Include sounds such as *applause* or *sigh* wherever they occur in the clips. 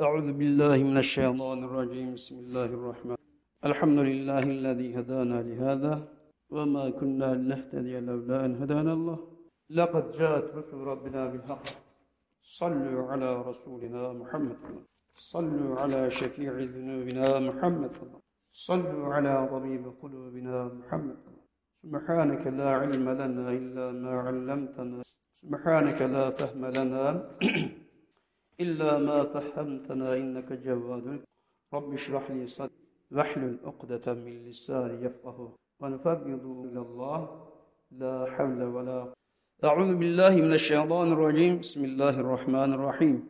أعوذ بالله من الشيطان الرجيم. بسم الله الرحمن الحمد لله الذي هدانا لهذا وما كنا لنهتدي لولا أن هدانا الله. لقد جاءت رسل ربنا بالحق. صلوا على رسولنا محمد. صلوا على شفيع ذنوبنا محمد. صلوا على طبيب قلوبنا محمد. سبحانك لا علم لنا إلا ما علمتنا. سبحانك لا فهم لنا *clears throat* إلا ما فهمتنا إنك جواد. رب اشرح لي صدري. واحلل عقدة من لساني يفقه. ونفوض إلى الله. لا حول ولا قوة. أعوذ بالله من الشيطان الرجيم. بسم الله الرحمن الرحيم.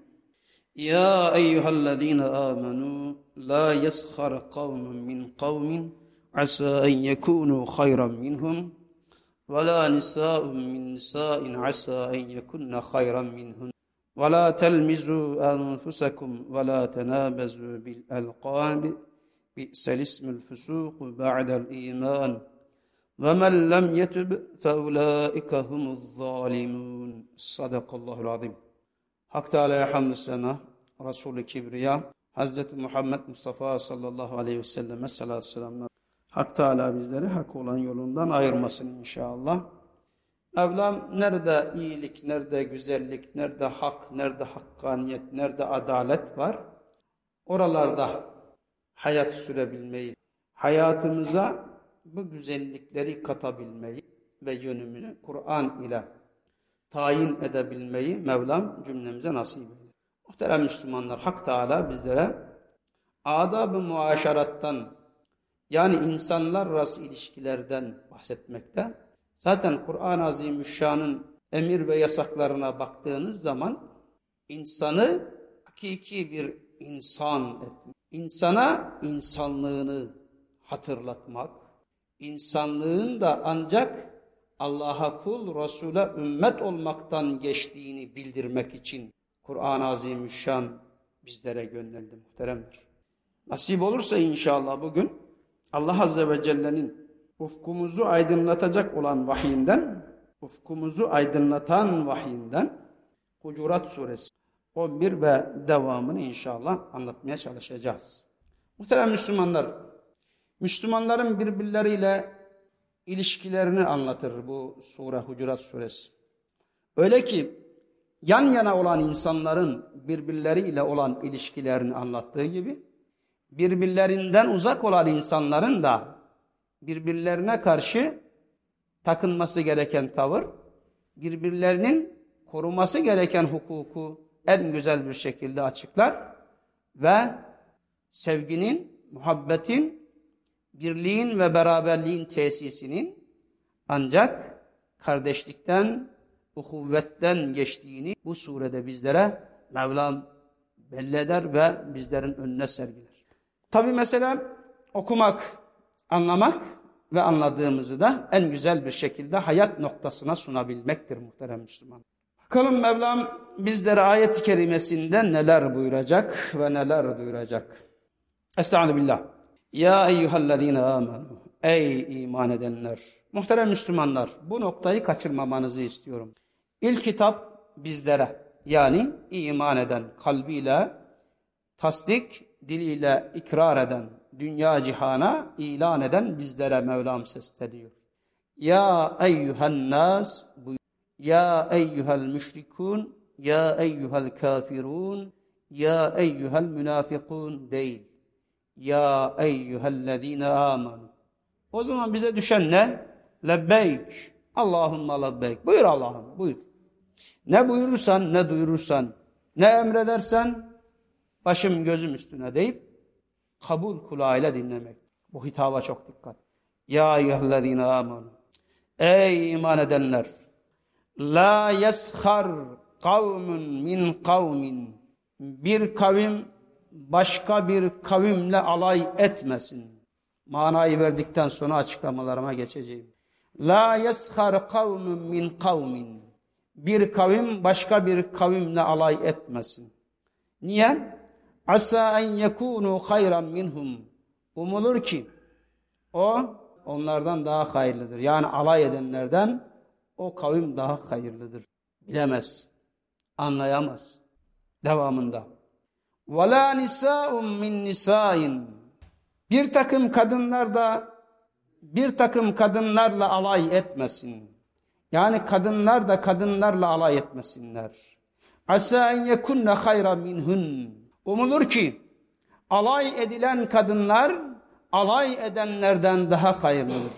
يا أيها الذين آمنوا لا يسخر قوم من قوم. عسى أن يكونوا خيرا منهم. ولا نساء من نساء. عسى أن يكن خيرا منهن. ولا تلمزوا أنفسكم ولا تنابزوا بالألقاب بئس الاسم الفسوق بعد الإيمان ومن لم يتب فأولئك هم الظالمون صدق الله العظيم Hak Teala'ya hamdü sena, Resulü Kibriya, Hazreti Muhammed Mustafa sallallahu aleyhi ve selleme salatü selamlar. Hak Teala bizleri hak olan yolundan ayırmasın inşallah. Mevlam nerede iyilik, nerede güzellik, nerede hak, nerede hakkaniyet, nerede adalet var? Oralarda hayat sürebilmeyi, hayatımıza bu güzellikleri katabilmeyi ve yönümünü Kur'an ile tayin edebilmeyi Mevlam cümlemize nasip eyler. Muhterem Müslümanlar, Hak Teala bizlere adab-ı muaşerattan yani insanlar arası ilişkilerden bahsetmekte. Zaten Kur'an-ı Azimüşşan'ın emir ve yasaklarına baktığınız zaman insanı hakiki bir insan etmek, insana insanlığını hatırlatmak, insanlığın da ancak Allah'a kul, Resul'e ümmet olmaktan geçtiğini bildirmek için Kur'an-ı Azimüşşan bizlere gönderildi muhteremler. Nasip olursa inşallah bugün Allah Azze ve Celle'nin ufkumuzu aydınlatacak olan vahiyinden, ufkumuzu aydınlatan vahiyinden Hucurat Suresi 11 ve devamını inşallah anlatmaya çalışacağız. Muhterem Müslümanlar, Müslümanların birbirleriyle ilişkilerini anlatır bu sure Hucurat Suresi. Öyle ki yan yana olan insanların birbirleriyle olan ilişkilerini anlattığı gibi birbirlerinden uzak olan insanların da birbirlerine karşı takınması gereken tavır, birbirlerinin koruması gereken hukuku en güzel bir şekilde açıklar ve sevginin, muhabbetin, birliğin ve beraberliğin tesisinin ancak kardeşlikten, uhuvvetten geçtiğini bu surede bizlere Mevlam belli eder ve bizlerin önüne sergiler. Tabi mesela okumak, anlamak ve anladığımızı da en güzel bir şekilde hayat noktasına sunabilmektir muhterem Müslüman. Bakalım Mevlam bizlere ayet-i kerimesinde neler buyuracak ve neler duyuracak. Estaizu. Ya eyyühellezine amenu. Ey iman edenler. Muhterem Müslümanlar bu noktayı kaçırmamanızı istiyorum. İlk kitap bizlere yani iman eden kalbiyle tasdik diliyle ikrar eden, dünya cihana ilan eden bizlere Mevlam sesleniyor. Ya eyyühen nas, ya eyyühel müşrikun, ya eyyühel kafirun, ya eyyühel münafikun değil. Ya eyyühellezine amanu. O zaman bize düşen ne? Lebbeyk. Allahümme lebbeyk. Buyur Allah'ım, buyur. Ne buyurursan, ne duyurursan, ne emredersen, başım gözüm üstüne deyip kabul kulağıyla dinlemek. Bu hitaba çok dikkat. Ya eyyühellezine amanu. Ey iman edenler. La yeshar kavmun min kavmin. Bir kavim başka bir kavimle alay etmesin. Manayı verdikten sonra açıklamalarıma geçeceğim. La yeshar kavmun min kavmin. Bir kavim başka bir kavimle alay etmesin. Niye? Asa en yekunu hayran minhum. Umulur ki o onlardan daha hayırlıdır. Yani alay edenlerden o kavim daha hayırlıdır. Bilemez. Anlayamaz. Devamında. Ve la nisaun min nisain. Bir takım kadınlar da bir takım kadınlarla alay etmesin. Yani kadınlar da kadınlarla alay etmesinler. Asa en yekunne hayra minhun. Umulur ki alay edilen kadınlar alay edenlerden daha hayırlıdır.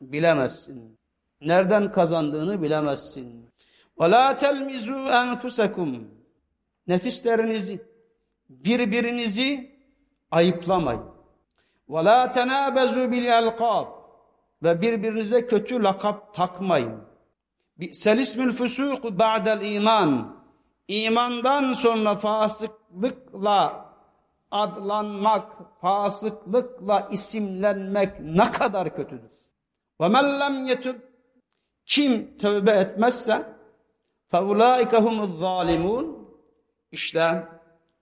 Bilemezsin. Nereden kazandığını bilemezsin. وَلَا تَلْمِزُوا أَنْفُسَكُمْ Nefislerinizi, birbirinizi ayıplamayın. وَلَا تَنَابَزُوا بِالْاَلْقَابِ Ve birbirinize kötü lakap takmayın. بِئْسَ الْاِسْمِ الْفُسُوقُ بَعْدَ iman. İmandan sonra fasıklıkla adlanmak, fasıklıkla isimlenmek ne kadar kötüdür. Ve men lem yetub kim tövbe etmezse feulaike humuz zalimun işte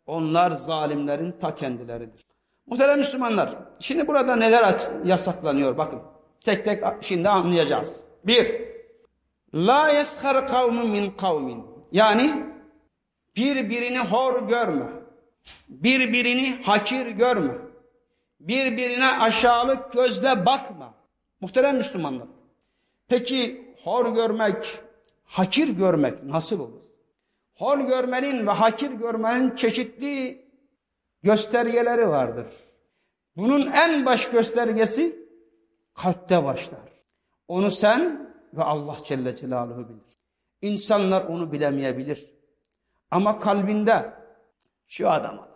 onlar zalimlerin ta kendileridir. Muhterem Müslümanlar, şimdi burada neler yasaklanıyor bakın. Tek tek şimdi anlayacağız. Bir, la yeshar kavmin min kavmin. Yani birbirini hor görme. Birbirini hakir görme. Birbirine aşağılık gözle bakma. Muhterem Müslümanlar. Peki hor görmek, hakir görmek nasıl olur? Hor görmenin ve hakir görmenin çeşitli göstergeleri vardır. Bunun en baş göstergesi kalpte başlar. Onu sen ve Allah Celle Celaluhu bilir. İnsanlar onu bilemeyebilir. Ama kalbinde şu adam.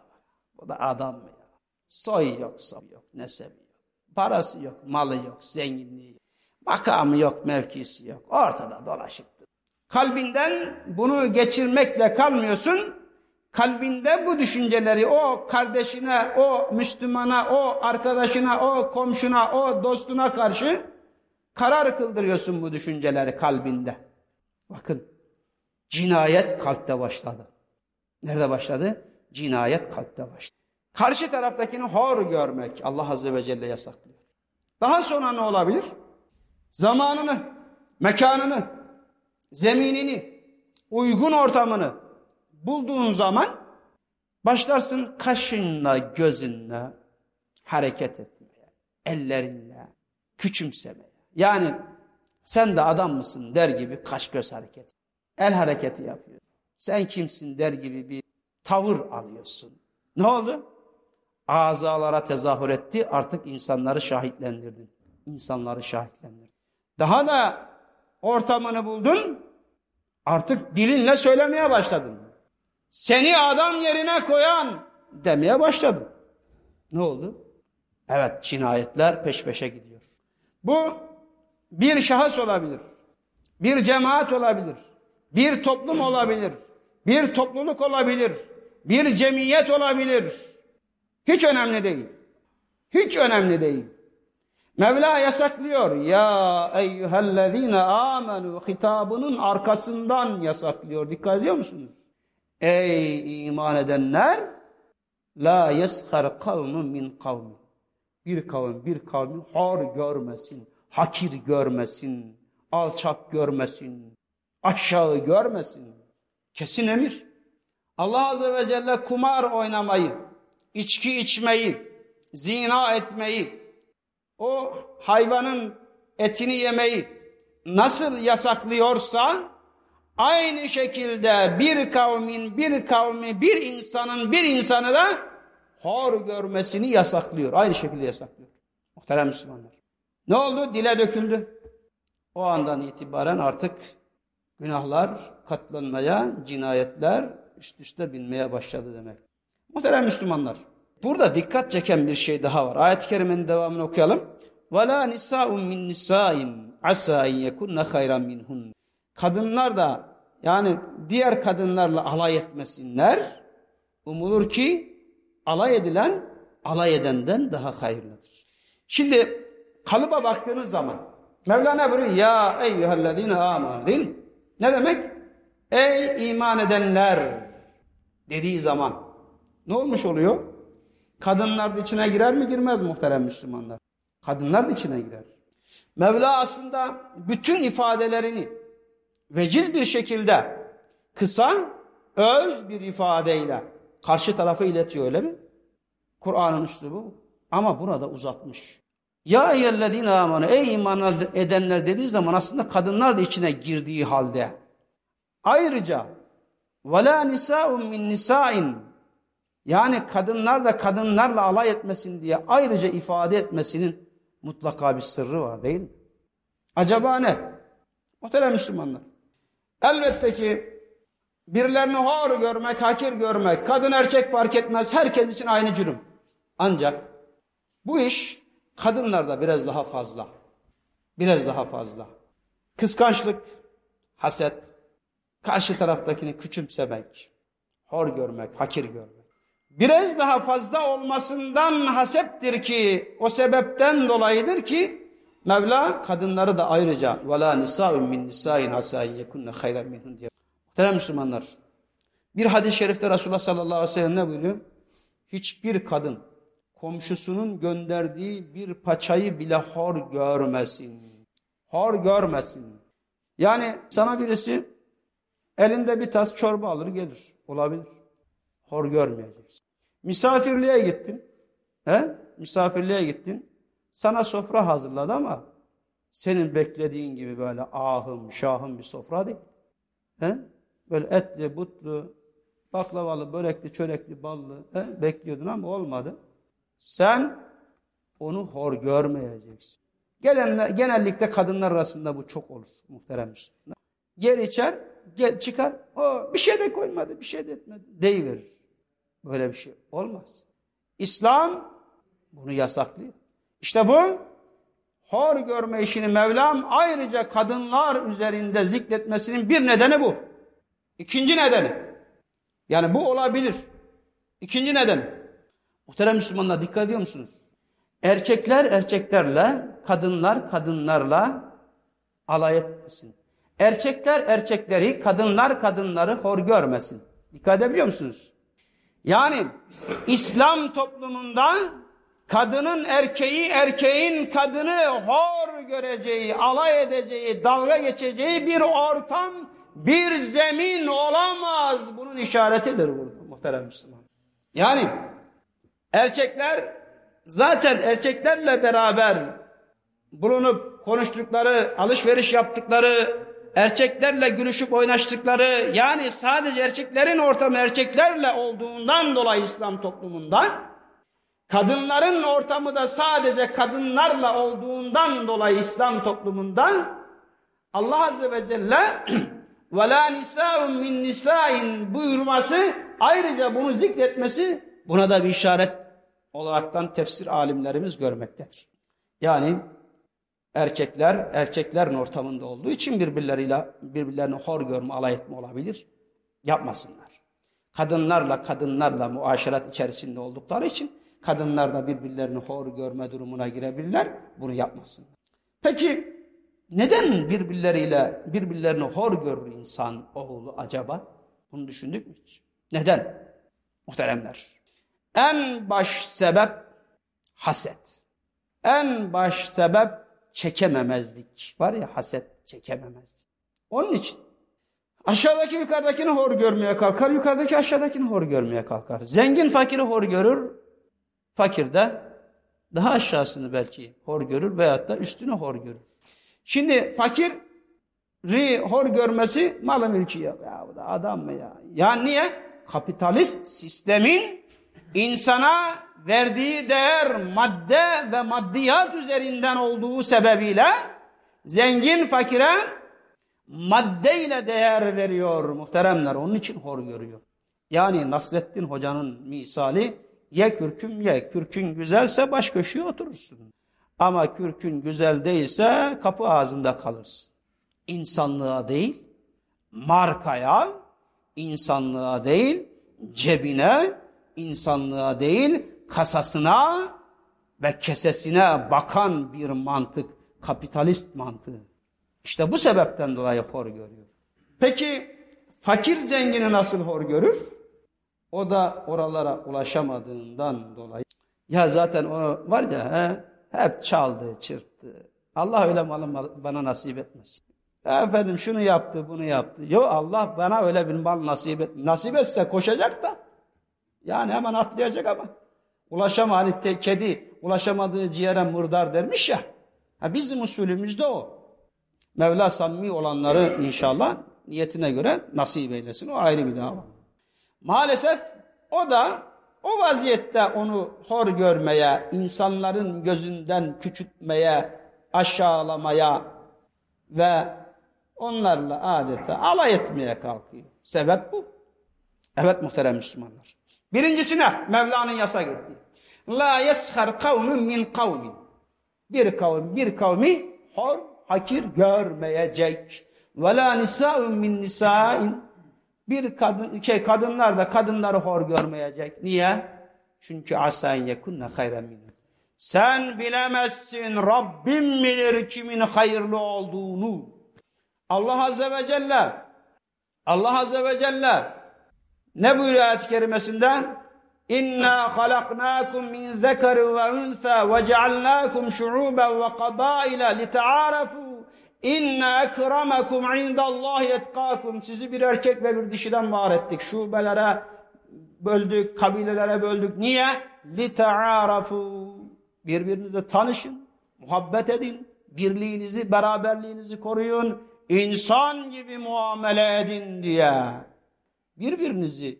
Bu da adam mı ya? Soy yok, soy yok, nesebi yok. Parası yok, malı yok, zenginliği yok. Makamı yok, mevkisi yok. Ortada dolaşıktır. Kalbinden bunu geçirmekle kalmıyorsun. Kalbinde bu düşünceleri o kardeşine, o Müslümana, o arkadaşına, o komşuna, o dostuna karşı karar kıldırıyorsun bu düşünceleri kalbinde. Bakın cinayet kalpte başladı. Nerede başladı? Cinayet kalpte başladı. Karşı taraftakini hor görmek Allah Azze ve Celle yasaklıyor. Daha sonra ne olabilir? Zamanını, mekanını, zeminini, uygun ortamını bulduğun zaman başlarsın kaşınla, gözünle hareket etmeye, ellerinle küçümsemeye. Yani sen de adam mısın der gibi kaş göz hareketi. El hareketi yapıyor. Sen kimsin der gibi bir tavır alıyorsun. Ne oldu? Azalara tezahür etti artık insanları şahitlendirdin. İnsanları şahitlendirdin. Daha da ortamını buldun artık dilinle söylemeye başladın. Seni adam yerine koyan demeye başladın. Ne oldu? Evet cinayetler peş peşe gidiyor. Bu bir şahıs olabilir. Bir cemaat olabilir. Bir toplum olabilir. Bir topluluk olabilir. Bir cemiyet olabilir. Hiç önemli değil. Hiç önemli değil. Mevla yasaklıyor. Ya eyyühellezine amenu hitabının arkasından yasaklıyor. Dikkat ediyor musunuz? Ey iman edenler la yeshar kavmun min kavmin. Bir kavim bir kavmi hor görmesin, hakir görmesin, alçak görmesin, aşağı görmesin. Kesin emir. Allah Azze ve Celle kumar oynamayı, içki içmeyi, zina etmeyi, o hayvanın etini yemeyi nasıl yasaklıyorsa aynı şekilde bir kavmin, bir kavmi, bir insanın, bir insanı da hor görmesini yasaklıyor. Aynı şekilde yasaklıyor. Muhterem Müslümanlar. Ne oldu? Dile döküldü. O andan itibaren artık günahlar katlanmaya, cinayetler üst üste binmeye başladı demek. Muhterem Müslümanlar, burada dikkat çeken bir şey daha var. Ayet-i Kerime'nin devamını okuyalım. وَلَا نِسَاءٌ مِّن نِسَاءٍ عَسَى اِنْ يَكُنَّ خَيْرًا مِنْهُنَّ Kadınlar da yani diğer kadınlarla alay etmesinler. Umulur ki alay edilen alay edenden daha hayırlıdır. Şimdi kalıba baktığınız zaman Mevlana buyuruyor ya eyyühellezine aman değil mi? Ne demek? Ey iman edenler dediği zaman ne olmuş oluyor? Kadınlar da içine girer mi girmez muhterem Müslümanlar? Kadınlar da içine girer. Mevla aslında bütün ifadelerini veciz bir şekilde kısa, öz bir ifadeyle Karşı tarafa iletiyor öyle mi? Kur'an'ın üslubu bu. Ama burada uzatmış. Ya eyyellezine amanu ey iman edenler dediği zaman aslında kadınlar da içine girdiği halde. Ayrıca ve la nisa'un min nisa'in yani kadınlar da kadınlarla alay etmesin diye ayrıca ifade etmesinin mutlaka bir sırrı var değil mi? Acaba ne? Muhterem Müslümanlar. Elbette ki birilerini hor görmek, hakir görmek, kadın erkek fark etmez herkes için aynı cürüm. Ancak bu iş kadınlarda biraz daha fazla. Biraz daha fazla. Kıskançlık, haset, karşı taraftakini küçümsemek, hor görmek, hakir görmek. Biraz daha fazla olmasından haseptir ki, o sebepten dolayıdır ki, Mevla kadınları da ayrıca وَلَا نِسَاءٌ مِنْ نِسَاءٍ عَسَاءٍ يَكُنَّ خَيْرًا مِنْهُنْ diye. Muhterem Müslümanlar, bir hadis-i şerifte Resulullah sallallahu aleyhi ve sellem ne buyuruyor? Hiçbir kadın komşusunun gönderdiği bir paçayı bile hor görmesin. Hor görmesin. Yani sana birisi elinde bir tas çorba alır gelir. Olabilir. Hor görmeyeceksin. Misafirliğe gittin. He? Misafirliğe gittin. Sana sofra hazırladı ama senin beklediğin gibi böyle ahım şahım bir sofra değil. He? Böyle etli, butlu, baklavalı, börekli, çörekli, ballı he? bekliyordun ama olmadı. Sen onu hor görmeyeceksin. Gelenler, genellikle kadınlar arasında bu çok olur muhterem Müslümanlar. Yer içer, gel, çıkar, o bir şey de koymadı, bir şey de etmedi, deyiverir. Böyle bir şey olmaz. İslam bunu yasaklıyor. İşte bu hor görme işini Mevlam ayrıca kadınlar üzerinde zikretmesinin bir nedeni bu. İkinci nedeni. Yani bu olabilir. İkinci neden. Muhterem Müslümanlar dikkat ediyor musunuz? Erkekler erkeklerle, kadınlar kadınlarla alay etmesin. Erkekler erkekleri, kadınlar kadınları hor görmesin. Dikkat edebiliyor musunuz? Yani İslam toplumunda kadının erkeği, erkeğin kadını hor göreceği, alay edeceği, dalga geçeceği bir ortam, bir zemin olamaz. Bunun işaretidir burada muhterem Müslüman. Yani erkekler zaten erkeklerle beraber bulunup konuştukları, alışveriş yaptıkları, erkeklerle gülüşüp oynaştıkları yani sadece erkeklerin ortamı erkeklerle olduğundan dolayı İslam toplumunda kadınların ortamı da sadece kadınlarla olduğundan dolayı İslam toplumundan Allah Azze ve Celle وَلَا نِسَاءٌ مِنْ نِسَاءٍ buyurması ayrıca bunu zikretmesi buna da bir işaret olaraktan tefsir alimlerimiz görmektedir. Yani erkekler erkeklerin ortamında olduğu için birbirleriyle birbirlerini hor görme, alay etme olabilir. Yapmasınlar. Kadınlarla kadınlarla muaşerat içerisinde oldukları için kadınlar da birbirlerini hor görme durumuna girebilirler. Bunu yapmasınlar. Peki neden birbirleriyle birbirlerini hor görür insan oğlu acaba? Bunu düşündük mü hiç? Neden? Muhteremler. En baş sebep haset. En baş sebep çekememezlik. Var ya haset çekememezlik. Onun için aşağıdaki yukarıdakini hor görmeye kalkar, yukarıdaki aşağıdakini hor görmeye kalkar. Zengin fakiri hor görür, fakir de daha aşağısını belki hor görür veyahut da üstünü hor görür. Şimdi fakir hor görmesi malı mülkü yok. Ya bu da adam mı ya? Ya niye? Kapitalist sistemin insana verdiği değer madde ve maddiyat üzerinden olduğu sebebiyle zengin fakire maddeyle değer veriyor muhteremler. Onun için hor görüyor. Yani Nasrettin Hoca'nın misali ye kürküm ye. Kürkün güzelse baş köşeye oturursun. Ama kürkün güzel değilse kapı ağzında kalırsın. İnsanlığa değil, markaya, insanlığa değil, cebine, insanlığa değil, kasasına ve kesesine bakan bir mantık, kapitalist mantığı. İşte bu sebepten dolayı hor görüyor. Peki fakir zengini nasıl hor görür? O da oralara ulaşamadığından dolayı. Ya zaten o var ya he, hep çaldı, çırptı. Allah öyle malı bana nasip etmesin. Ya efendim şunu yaptı, bunu yaptı. Yok Allah bana öyle bir mal nasip et. Nasip etse koşacak da. Yani hemen atlayacak ama. Ulaşama hani te, kedi ulaşamadığı ciğere mırdar dermiş ya. Ha, bizim usulümüzde o. Mevla samimi olanları inşallah niyetine göre nasip eylesin. O ayrı bir dava. Maalesef o da o vaziyette onu hor görmeye, insanların gözünden küçültmeye, aşağılamaya ve onlarla adeta alay etmeye kalkıyor. Sebep bu. Evet muhterem Müslümanlar. Birincisine Mevla'nın yasak ettiği. La yeshar kavmin min kavmin. Bir kavim bir kavmi hor, hakir görmeyecek. Ve la nisa'un min nisa'in. Bir kadın, şey, kadınlar da kadınları hor görmeyecek. Niye? Çünkü asayin yekunne hayren min. Sen bilemezsin Rabbim bilir kimin hayırlı olduğunu. Allah Azze ve Celle Allah Azze ve Celle ne buyuruyor ayet-i kerimesinde? İnna halaknakum min zekeri ve unsa ve cealnakum şu'uben ve kabaila lite'arafu inna ekramakum indallahi etkakum sizi bir erkek ve bir dişiden var ettik. Şubelere böldük, kabilelere böldük. Niye? Lite'arafu birbirinize tanışın, muhabbet edin, birliğinizi, beraberliğinizi koruyun, insan gibi muamele edin diye birbirinizi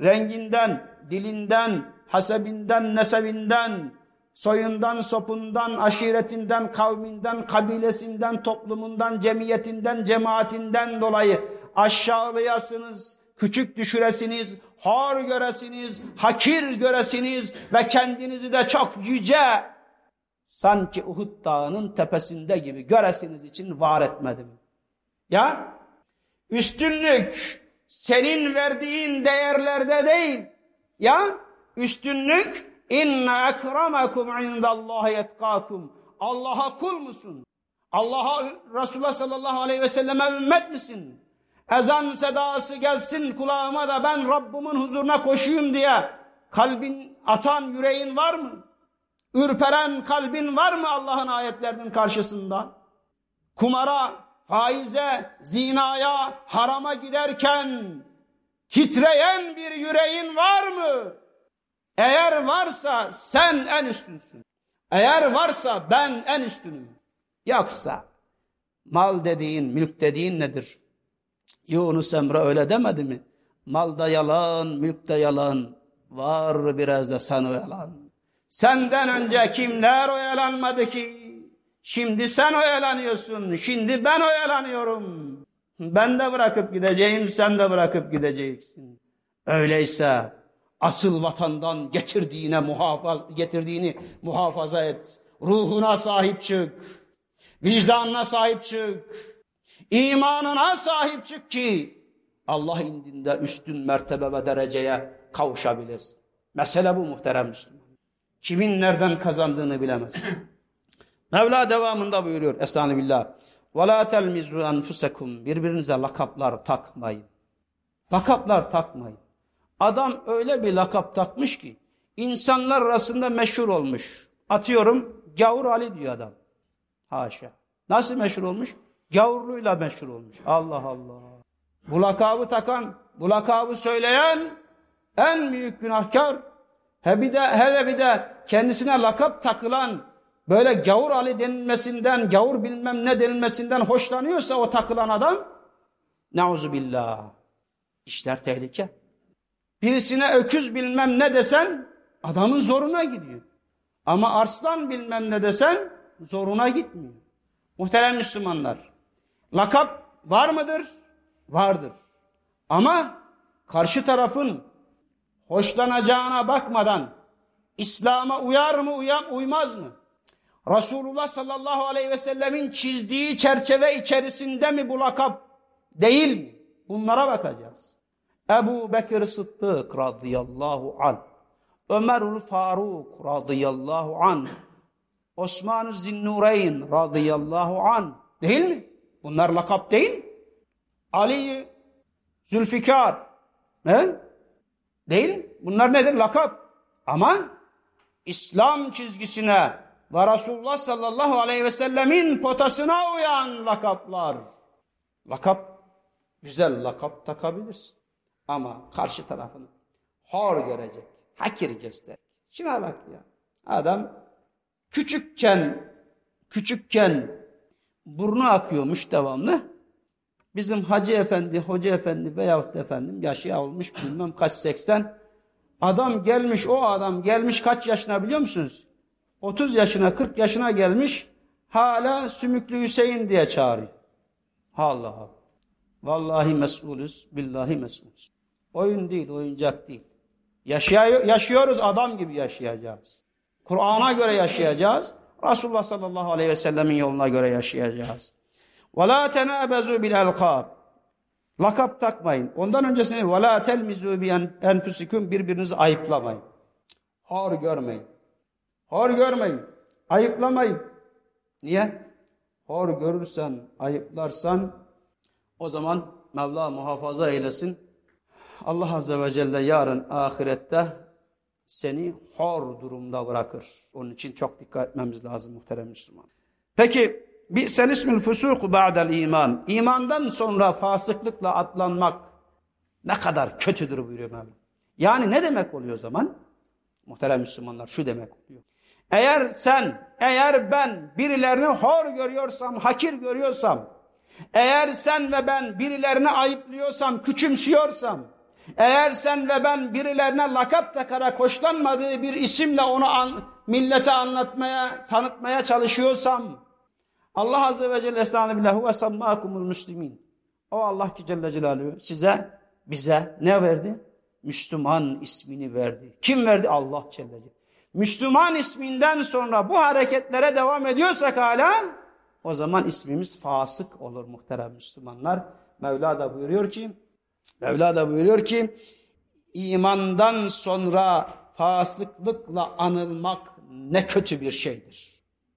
renginden, dilinden, hasebinden, nesebinden, soyundan, sopundan, aşiretinden, kavminden, kabilesinden, toplumundan, cemiyetinden, cemaatinden dolayı aşağılayasınız, küçük düşüresiniz, hor göresiniz, hakir göresiniz ve kendinizi de çok yüce sanki Uhud dağının tepesinde gibi göresiniz için var etmedim. Ya üstünlük senin verdiğin değerlerde değil. Ya üstünlük inna ekramakum indallahi etkakum. Allah'a kul musun? Allah'a Resulullah sallallahu aleyhi ve selleme ümmet misin? Ezan sedası gelsin kulağıma da ben Rabbimin huzuruna koşuyum diye kalbin atan yüreğin var mı? Ürperen kalbin var mı Allah'ın ayetlerinin karşısında? Kumara, faize, zinaya, harama giderken titreyen bir yüreğin var mı? Eğer varsa sen en üstünsün. Eğer varsa ben en üstünüm. Yoksa mal dediğin, mülk dediğin nedir? Yunus Emre öyle demedi mi? Malda yalan, mülkte yalan, var biraz da sana yalan. Senden önce kimler oyalanmadı ki? Şimdi sen oyalanıyorsun, şimdi ben oyalanıyorum. Ben de bırakıp gideceğim, sen de bırakıp gideceksin. Öyleyse asıl vatandan getirdiğine muhafaz, getirdiğini muhafaza et. Ruhuna sahip çık. Vicdanına sahip çık. İmanına sahip çık ki Allah indinde üstün mertebe ve dereceye kavuşabilesin. Mesele bu muhterem Müslüman. Kimin nereden kazandığını bilemez. Mevla devamında buyuruyor Estağfirullah. Ve la telmizu enfusekum. Birbirinize lakaplar takmayın. Lakaplar takmayın. Adam öyle bir lakap takmış ki insanlar arasında meşhur olmuş. Atıyorum Gavur Ali diyor adam. Haşa. Nasıl meşhur olmuş? Gavurluğuyla meşhur olmuş. Allah Allah. Bu lakabı takan, bu lakabı söyleyen en büyük günahkar. He bir de, hele bir de kendisine lakap takılan böyle gavur Ali denilmesinden, gavur bilmem ne denilmesinden hoşlanıyorsa o takılan adam nauzu billah. İşler tehlike. Birisine öküz bilmem ne desen adamın zoruna gidiyor. Ama arslan bilmem ne desen zoruna gitmiyor. Muhterem Müslümanlar, lakap var mıdır? Vardır. Ama karşı tarafın hoşlanacağına bakmadan İslam'a uyar mı uyam, uymaz mı? Resulullah sallallahu aleyhi ve sellemin çizdiği çerçeve içerisinde mi bu lakap değil mi? Bunlara bakacağız. Ebu Bekir Sıddık radıyallahu an, Ömerül Faruk radıyallahu an, Osman-ı Zinnureyn radıyallahu an değil mi? Bunlar lakap değil Ali Zülfikar he? değil Bunlar nedir? Lakap. Ama İslam çizgisine ve Resulullah sallallahu aleyhi ve sellemin potasına uyan lakaplar. Lakap, güzel lakap takabilirsin. Ama karşı tarafını hor görecek. Hakir göster. Şuna bak ya. Adam küçükken küçükken burnu akıyormuş devamlı. Bizim hacı efendi, hoca efendi veyahut efendim yaşı olmuş bilmem kaç seksen. Adam gelmiş o adam gelmiş kaç yaşına biliyor musunuz? 30 yaşına 40 yaşına gelmiş hala sümüklü Hüseyin diye çağırıyor. Allah Allah. Vallahi mesulüz, billahi mesulüz. Oyun değil, oyuncak değil. Yaşıyor, yaşıyoruz adam gibi yaşayacağız. Kur'an'a göre yaşayacağız. Resulullah sallallahu aleyhi ve sellemin yoluna göre yaşayacağız. Ve la tenabezu bil elkab. Lakap takmayın. Ondan öncesini ve la telmizu bi enfusikum birbirinizi ayıplamayın. Ağır görmeyin. Hor görmeyin. Ayıplamayın. Niye? Hor görürsen, ayıplarsan o zaman Mevla muhafaza eylesin. Allah Azze ve Celle yarın ahirette seni hor durumda bırakır. Onun için çok dikkat etmemiz lazım muhterem Müslüman. Peki bi'sel ismül fusuku ba'del iman. İmandan sonra fasıklıkla atlanmak ne kadar kötüdür buyuruyor Mevla. Yani ne demek oluyor o zaman? Muhterem Müslümanlar şu demek oluyor. Eğer sen, eğer ben birilerini hor görüyorsam, hakir görüyorsam, eğer sen ve ben birilerini ayıplıyorsam, küçümsüyorsam, eğer sen ve ben birilerine lakap takarak hoşlanmadığı bir isimle onu an, millete anlatmaya, tanıtmaya çalışıyorsam, Allah Azze ve Celle Estağfirullah ve sammâkumul müslimin. O Allah ki Celle Celaluhu size, bize ne verdi? Müslüman ismini verdi. Kim verdi? Allah Celle Celaluhu. Müslüman isminden sonra bu hareketlere devam ediyorsak hala o zaman ismimiz fasık olur muhterem Müslümanlar. Mevla da buyuruyor ki Mevla da buyuruyor ki imandan sonra fasıklıkla anılmak ne kötü bir şeydir.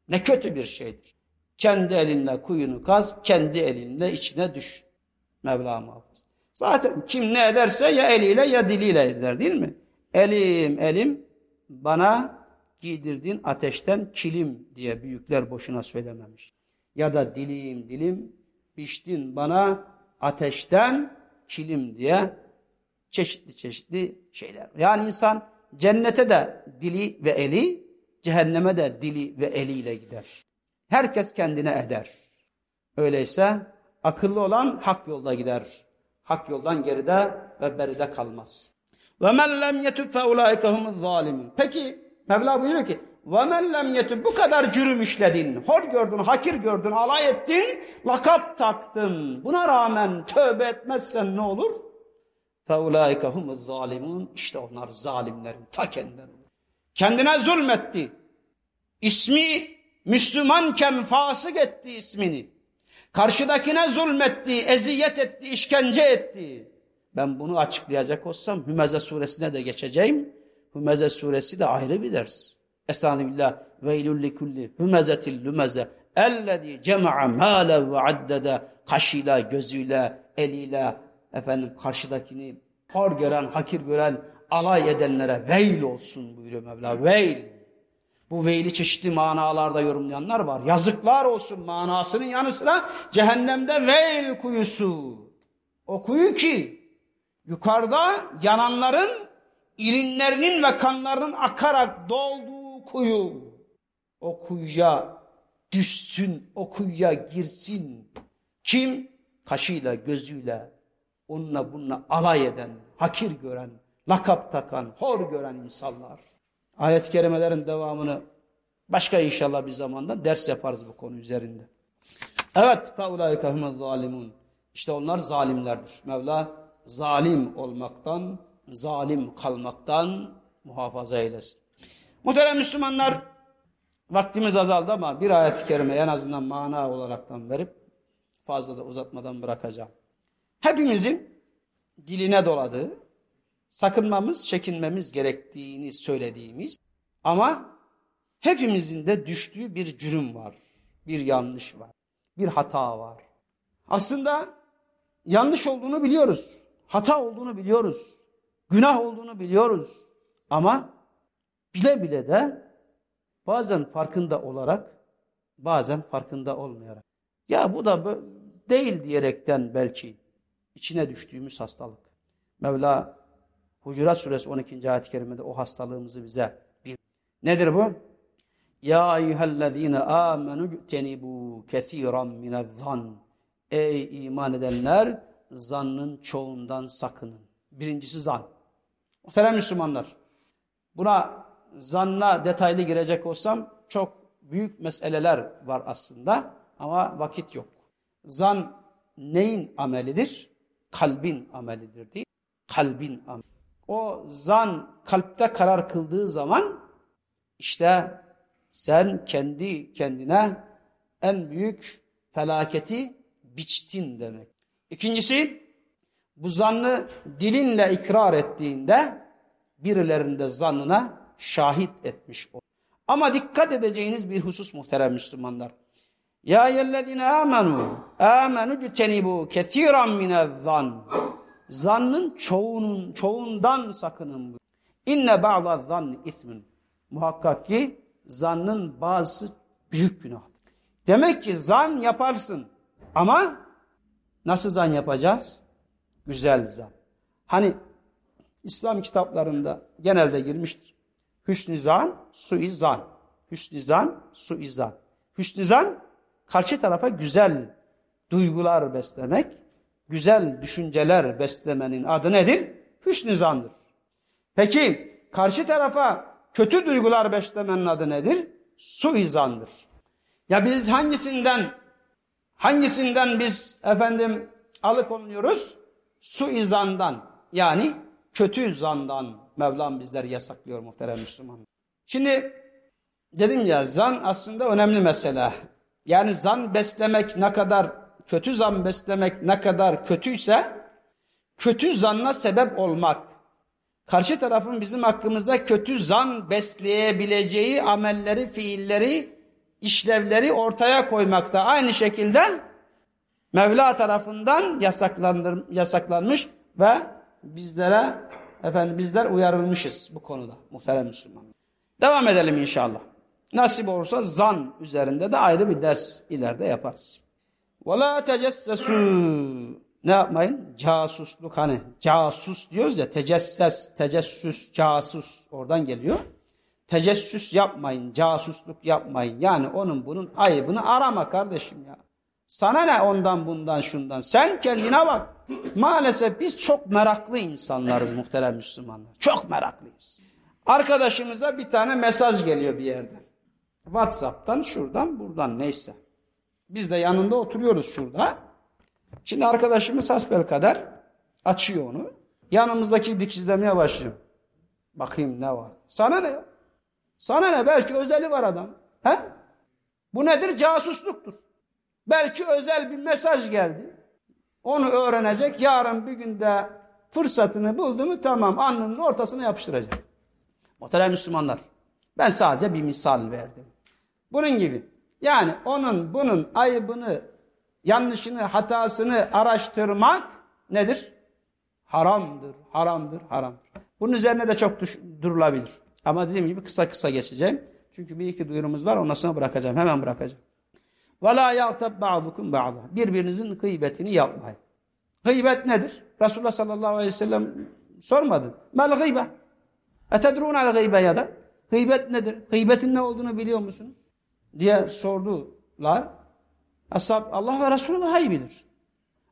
Ne kötü bir şeydir. Kendi elinle kuyunu kaz, kendi elinle içine düş. Mevla muhafız. Zaten kim ne ederse ya eliyle ya diliyle eder değil mi? Elim elim bana giydirdin ateşten kilim diye büyükler boşuna söylememiş. Ya da dilim dilim biçtin bana ateşten kilim diye çeşitli çeşitli şeyler. Yani insan cennete de dili ve eli, cehenneme de dili ve eliyle gider. Herkes kendine eder. Öyleyse akıllı olan hak yolda gider. Hak yoldan geride ve beride kalmaz. Ve men lem yetub fe ulaike humuz. Peki Mevla buyuruyor ki ve men lem yetub bu kadar cürüm işledin, hor gördün, hakir gördün, alay ettin, lakap taktın. Buna rağmen tövbe etmezsen ne olur? Fe ulaike humuz. İşte onlar zalimlerin ta kendileri. Kendine zulmetti. İsmi Müslümanken fasık etti ismini. Karşıdakine zulmetti, eziyet etti, işkence etti. Ben bunu açıklayacak olsam Hümeze suresine de geçeceğim. Hümeze suresi de ayrı bir ders. Estağfirullah. Veylül likulli hümezetil lümeze ellezî cema'a mâle ve addede kaşıyla, gözüyle, eliyle efendim karşıdakini hor gören, hakir gören, alay edenlere veil olsun buyuruyor Mevla. Veil. Bu veyli çeşitli manalarda yorumlayanlar var. Yazıklar olsun manasının yanı sıra cehennemde veil kuyusu. O kuyu ki yukarıda yananların irinlerinin ve kanlarının akarak dolduğu kuyu. O kuyuya düşsün, o kuyuya girsin. Kim? Kaşıyla, gözüyle, onunla bununla alay eden, hakir gören, lakap takan, hor gören insanlar. Ayet-i kerimelerin devamını başka inşallah bir zamanda ders yaparız bu konu üzerinde. Evet, فَاُولَٰئِكَ هُمَ zalimun. İşte onlar zalimlerdir. Mevla zalim olmaktan, zalim kalmaktan muhafaza eylesin. Muhterem Müslümanlar, vaktimiz azaldı ama bir ayet-i kerime en azından mana olaraktan verip fazla da uzatmadan bırakacağım. Hepimizin diline doladığı, sakınmamız, çekinmemiz gerektiğini söylediğimiz ama hepimizin de düştüğü bir cürüm var, bir yanlış var, bir hata var. Aslında yanlış olduğunu biliyoruz, hata olduğunu biliyoruz, günah olduğunu biliyoruz ama bile bile de bazen farkında olarak, bazen farkında olmayarak, ya bu da değil diyerekten belki içine düştüğümüz hastalık. Mevla Hucurat suresi 12. ayet-i kerimede o hastalığımızı bize bir. Nedir bu? Ya eyyühellezine amenu ctenibu kesiran minezzan. Ey iman edenler zannın çoğundan sakının. Birincisi zan. Muhterem Müslümanlar. Buna zanna detaylı girecek olsam çok büyük meseleler var aslında ama vakit yok. Zan neyin amelidir? Kalbin amelidir değil Kalbin ameli. O zan kalpte karar kıldığı zaman işte sen kendi kendine en büyük felaketi biçtin demek. İkincisi bu zannı dilinle ikrar ettiğinde birilerinde zannına şahit etmiş olur. Ama dikkat edeceğiniz bir husus muhterem Müslümanlar. Ya yellezine amenu amenu ctenibu kesiran minezzan zannın çoğunun çoğundan sakının. İnne ba'da zanni ismin. Muhakkak ki zannın bazısı büyük günahtır. Demek ki zan yaparsın ama nasıl zan yapacağız? Güzel zan. Hani İslam kitaplarında genelde girmiştir. Hüsnü zan, suizan. Hüsnü zan, suizan. Hüsnü zan karşı tarafa güzel duygular beslemek, güzel düşünceler beslemenin adı nedir? Hüsnü zandır. Peki karşı tarafa kötü duygular beslemenin adı nedir? Suizandır. Ya biz hangisinden hangisinden biz efendim alıkonuyoruz? Suizandan yani kötü zandan Mevlam bizleri yasaklıyor muhterem Müslüman. Şimdi dedim ya zan aslında önemli mesele. Yani zan beslemek ne kadar kötü zan beslemek ne kadar kötüyse kötü zanla sebep olmak. Karşı tarafın bizim hakkımızda kötü zan besleyebileceği amelleri, fiilleri, işlevleri ortaya koymakta. Aynı şekilde Mevla tarafından yasaklanmış ve bizlere efendim bizler uyarılmışız bu konuda muhterem Müslüman. Devam edelim inşallah. Nasip olursa zan üzerinde de ayrı bir ders ileride yaparız. وَلَا تَجَسَّسُوا Ne yapmayın? Casusluk hani casus diyoruz ya tecesses, tecessüs, casus oradan geliyor. Tecessüs yapmayın, casusluk yapmayın. Yani onun bunun ayıbını arama kardeşim ya. Sana ne ondan bundan şundan? Sen kendine bak. Maalesef biz çok meraklı insanlarız muhterem Müslümanlar. Çok meraklıyız. Arkadaşımıza bir tane mesaj geliyor bir yerden. Whatsapp'tan, şuradan, buradan neyse. Biz de yanında oturuyoruz şurada. Şimdi arkadaşımız hasbel kadar açıyor onu. Yanımızdaki dikizlemeye başlıyor. Bakayım ne var. Sana ne? Sana ne? Belki özeli var adam. He? Bu nedir? Casusluktur. Belki özel bir mesaj geldi. Onu öğrenecek. Yarın bir günde fırsatını buldu mu tamam alnının ortasına yapıştıracak. Muhterem Müslümanlar. Ben sadece bir misal verdim. Bunun gibi. Yani onun bunun ayıbını, yanlışını, hatasını araştırmak nedir? Haramdır, haramdır, haramdır. Bunun üzerine de çok durulabilir. Ama dediğim gibi kısa kısa geçeceğim. Çünkü bir iki duyurumuz var ondan sonra bırakacağım. Hemen bırakacağım. وَلَا يَغْتَبْ بَعْضُكُمْ بَعْضًا Birbirinizin gıybetini yapmayın. Gıybet nedir? Resulullah sallallahu aleyhi ve sellem sormadı. Mel gıybe. Etedrûne al gıybe ya da. Gıybet nedir? Gıybetin ne olduğunu biliyor musunuz? Diye sordular. Ashab Allah ve Resulü daha iyi bilir.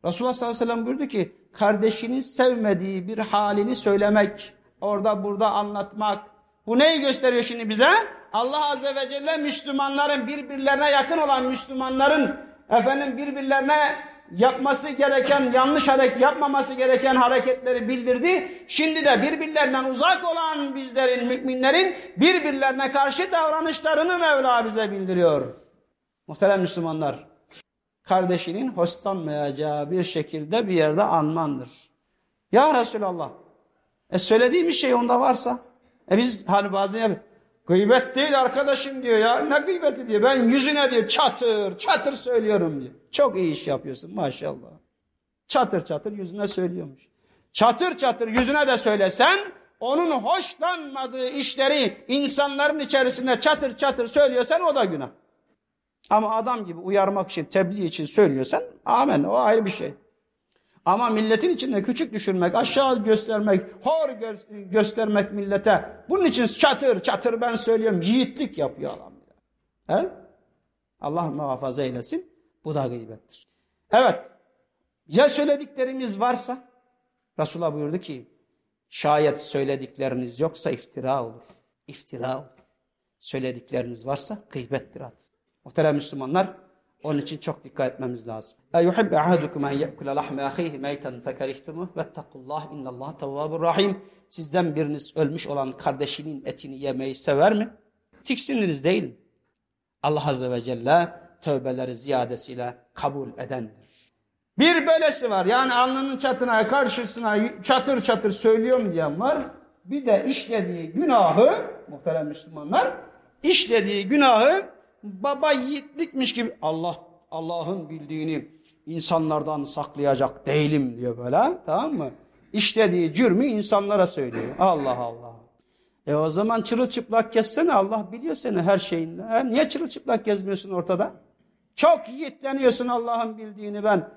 Resulullah sallallahu aleyhi ve sellem buyurdu ki kardeşinin sevmediği bir halini söylemek, orada burada anlatmak. bu neyi gösteriyor şimdi bize? Allah Azze ve Celle Müslümanların birbirlerine yakın olan Müslümanların efendim birbirlerine yapması gereken yanlış hareket yapmaması gereken hareketleri bildirdi. Şimdi de birbirlerinden uzak olan bizlerin müminlerin birbirlerine karşı davranışlarını Mevla bize bildiriyor. Muhterem Müslümanlar kardeşinin hoşlanmayacağı bir şekilde bir yerde anmandır. Ya Resulallah e söylediğimiz şey onda varsa e biz hani bazen yapıyoruz. Gıybet değil arkadaşım diyor ya. Ne gıybeti diyor. Ben yüzüne diyor çatır çatır söylüyorum diyor. Çok iyi iş yapıyorsun maşallah. Çatır çatır yüzüne söylüyormuş. Çatır çatır yüzüne de söylesen onun hoşlanmadığı işleri insanların içerisinde çatır çatır söylüyorsan o da günah. Ama adam gibi uyarmak için, tebliğ için söylüyorsan amen o ayrı bir şey. Ama milletin içinde küçük düşürmek, aşağı göstermek, hor gö- göstermek millete. Bunun için çatır çatır ben söylüyorum yiğitlik yapıyor adam. He? Allah muhafaza eylesin. Bu da gıybettir. Evet. Ya söylediklerimiz varsa Resulullah buyurdu ki şayet söyledikleriniz yoksa iftira olur. İftira olur. Söyledikleriniz varsa gıybettir adı. Muhterem Müslümanlar onun için çok dikkat etmemiz lazım. اَيُحِبْ اَحَدُكُمْ اَنْ يَأْكُلَ لَحْمَ اَخِيهِ مَيْتًا فَكَرِهْتُمُهُ وَاتَّقُوا اللّٰهِ اِنَّ اللّٰهَ تَوَّابٌ rahim. Sizden biriniz ölmüş olan kardeşinin etini yemeyi sever mi? Tiksiniriz değil mi? Allah Azze ve Celle tövbeleri ziyadesiyle kabul edendir. Bir böylesi var yani alnının çatına karşısına çatır çatır söylüyorum diyen var. Bir de işlediği günahı muhterem Müslümanlar işlediği günahı baba yiğitlikmiş gibi Allah Allah'ın bildiğini insanlardan saklayacak değilim diyor böyle tamam mı? İşlediği cürmü insanlara söylüyor. Allah Allah. E o zaman çırılçıplak gezsene Allah biliyor seni her şeyinde. He? Niye çırılçıplak gezmiyorsun ortada? Çok yiğitleniyorsun Allah'ın bildiğini ben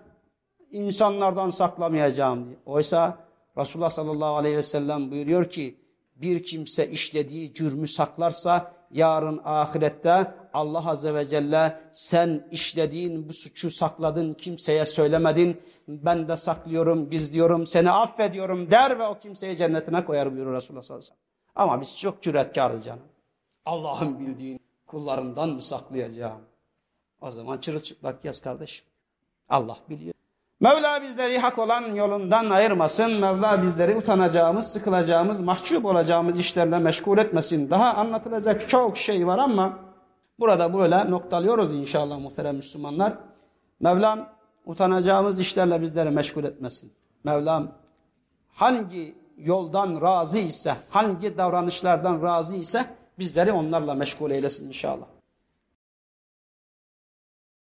insanlardan saklamayacağım diye. Oysa Resulullah sallallahu aleyhi ve sellem buyuruyor ki bir kimse işlediği cürmü saklarsa yarın ahirette Allah azze ve celle sen işlediğin bu suçu sakladın kimseye söylemedin ben de saklıyorum gizliyorum seni affediyorum der ve o kimseyi cennetine koyar buyuruyor Resulullah sallallahu aleyhi ve sellem. Ama biz çok cüretkarız canım. Allah'ın bildiğini kullarından mı saklayacağım? O zaman çırılçıplak yaz kardeşim. Allah biliyor. Mevla bizleri hak olan yolundan ayırmasın. Mevla bizleri utanacağımız, sıkılacağımız, mahcup olacağımız işlerle meşgul etmesin. Daha anlatılacak çok şey var ama burada böyle noktalıyoruz inşallah muhterem Müslümanlar. Mevlam utanacağımız işlerle bizleri meşgul etmesin. Mevlam hangi yoldan razı ise, hangi davranışlardan razı ise bizleri onlarla meşgul eylesin inşallah.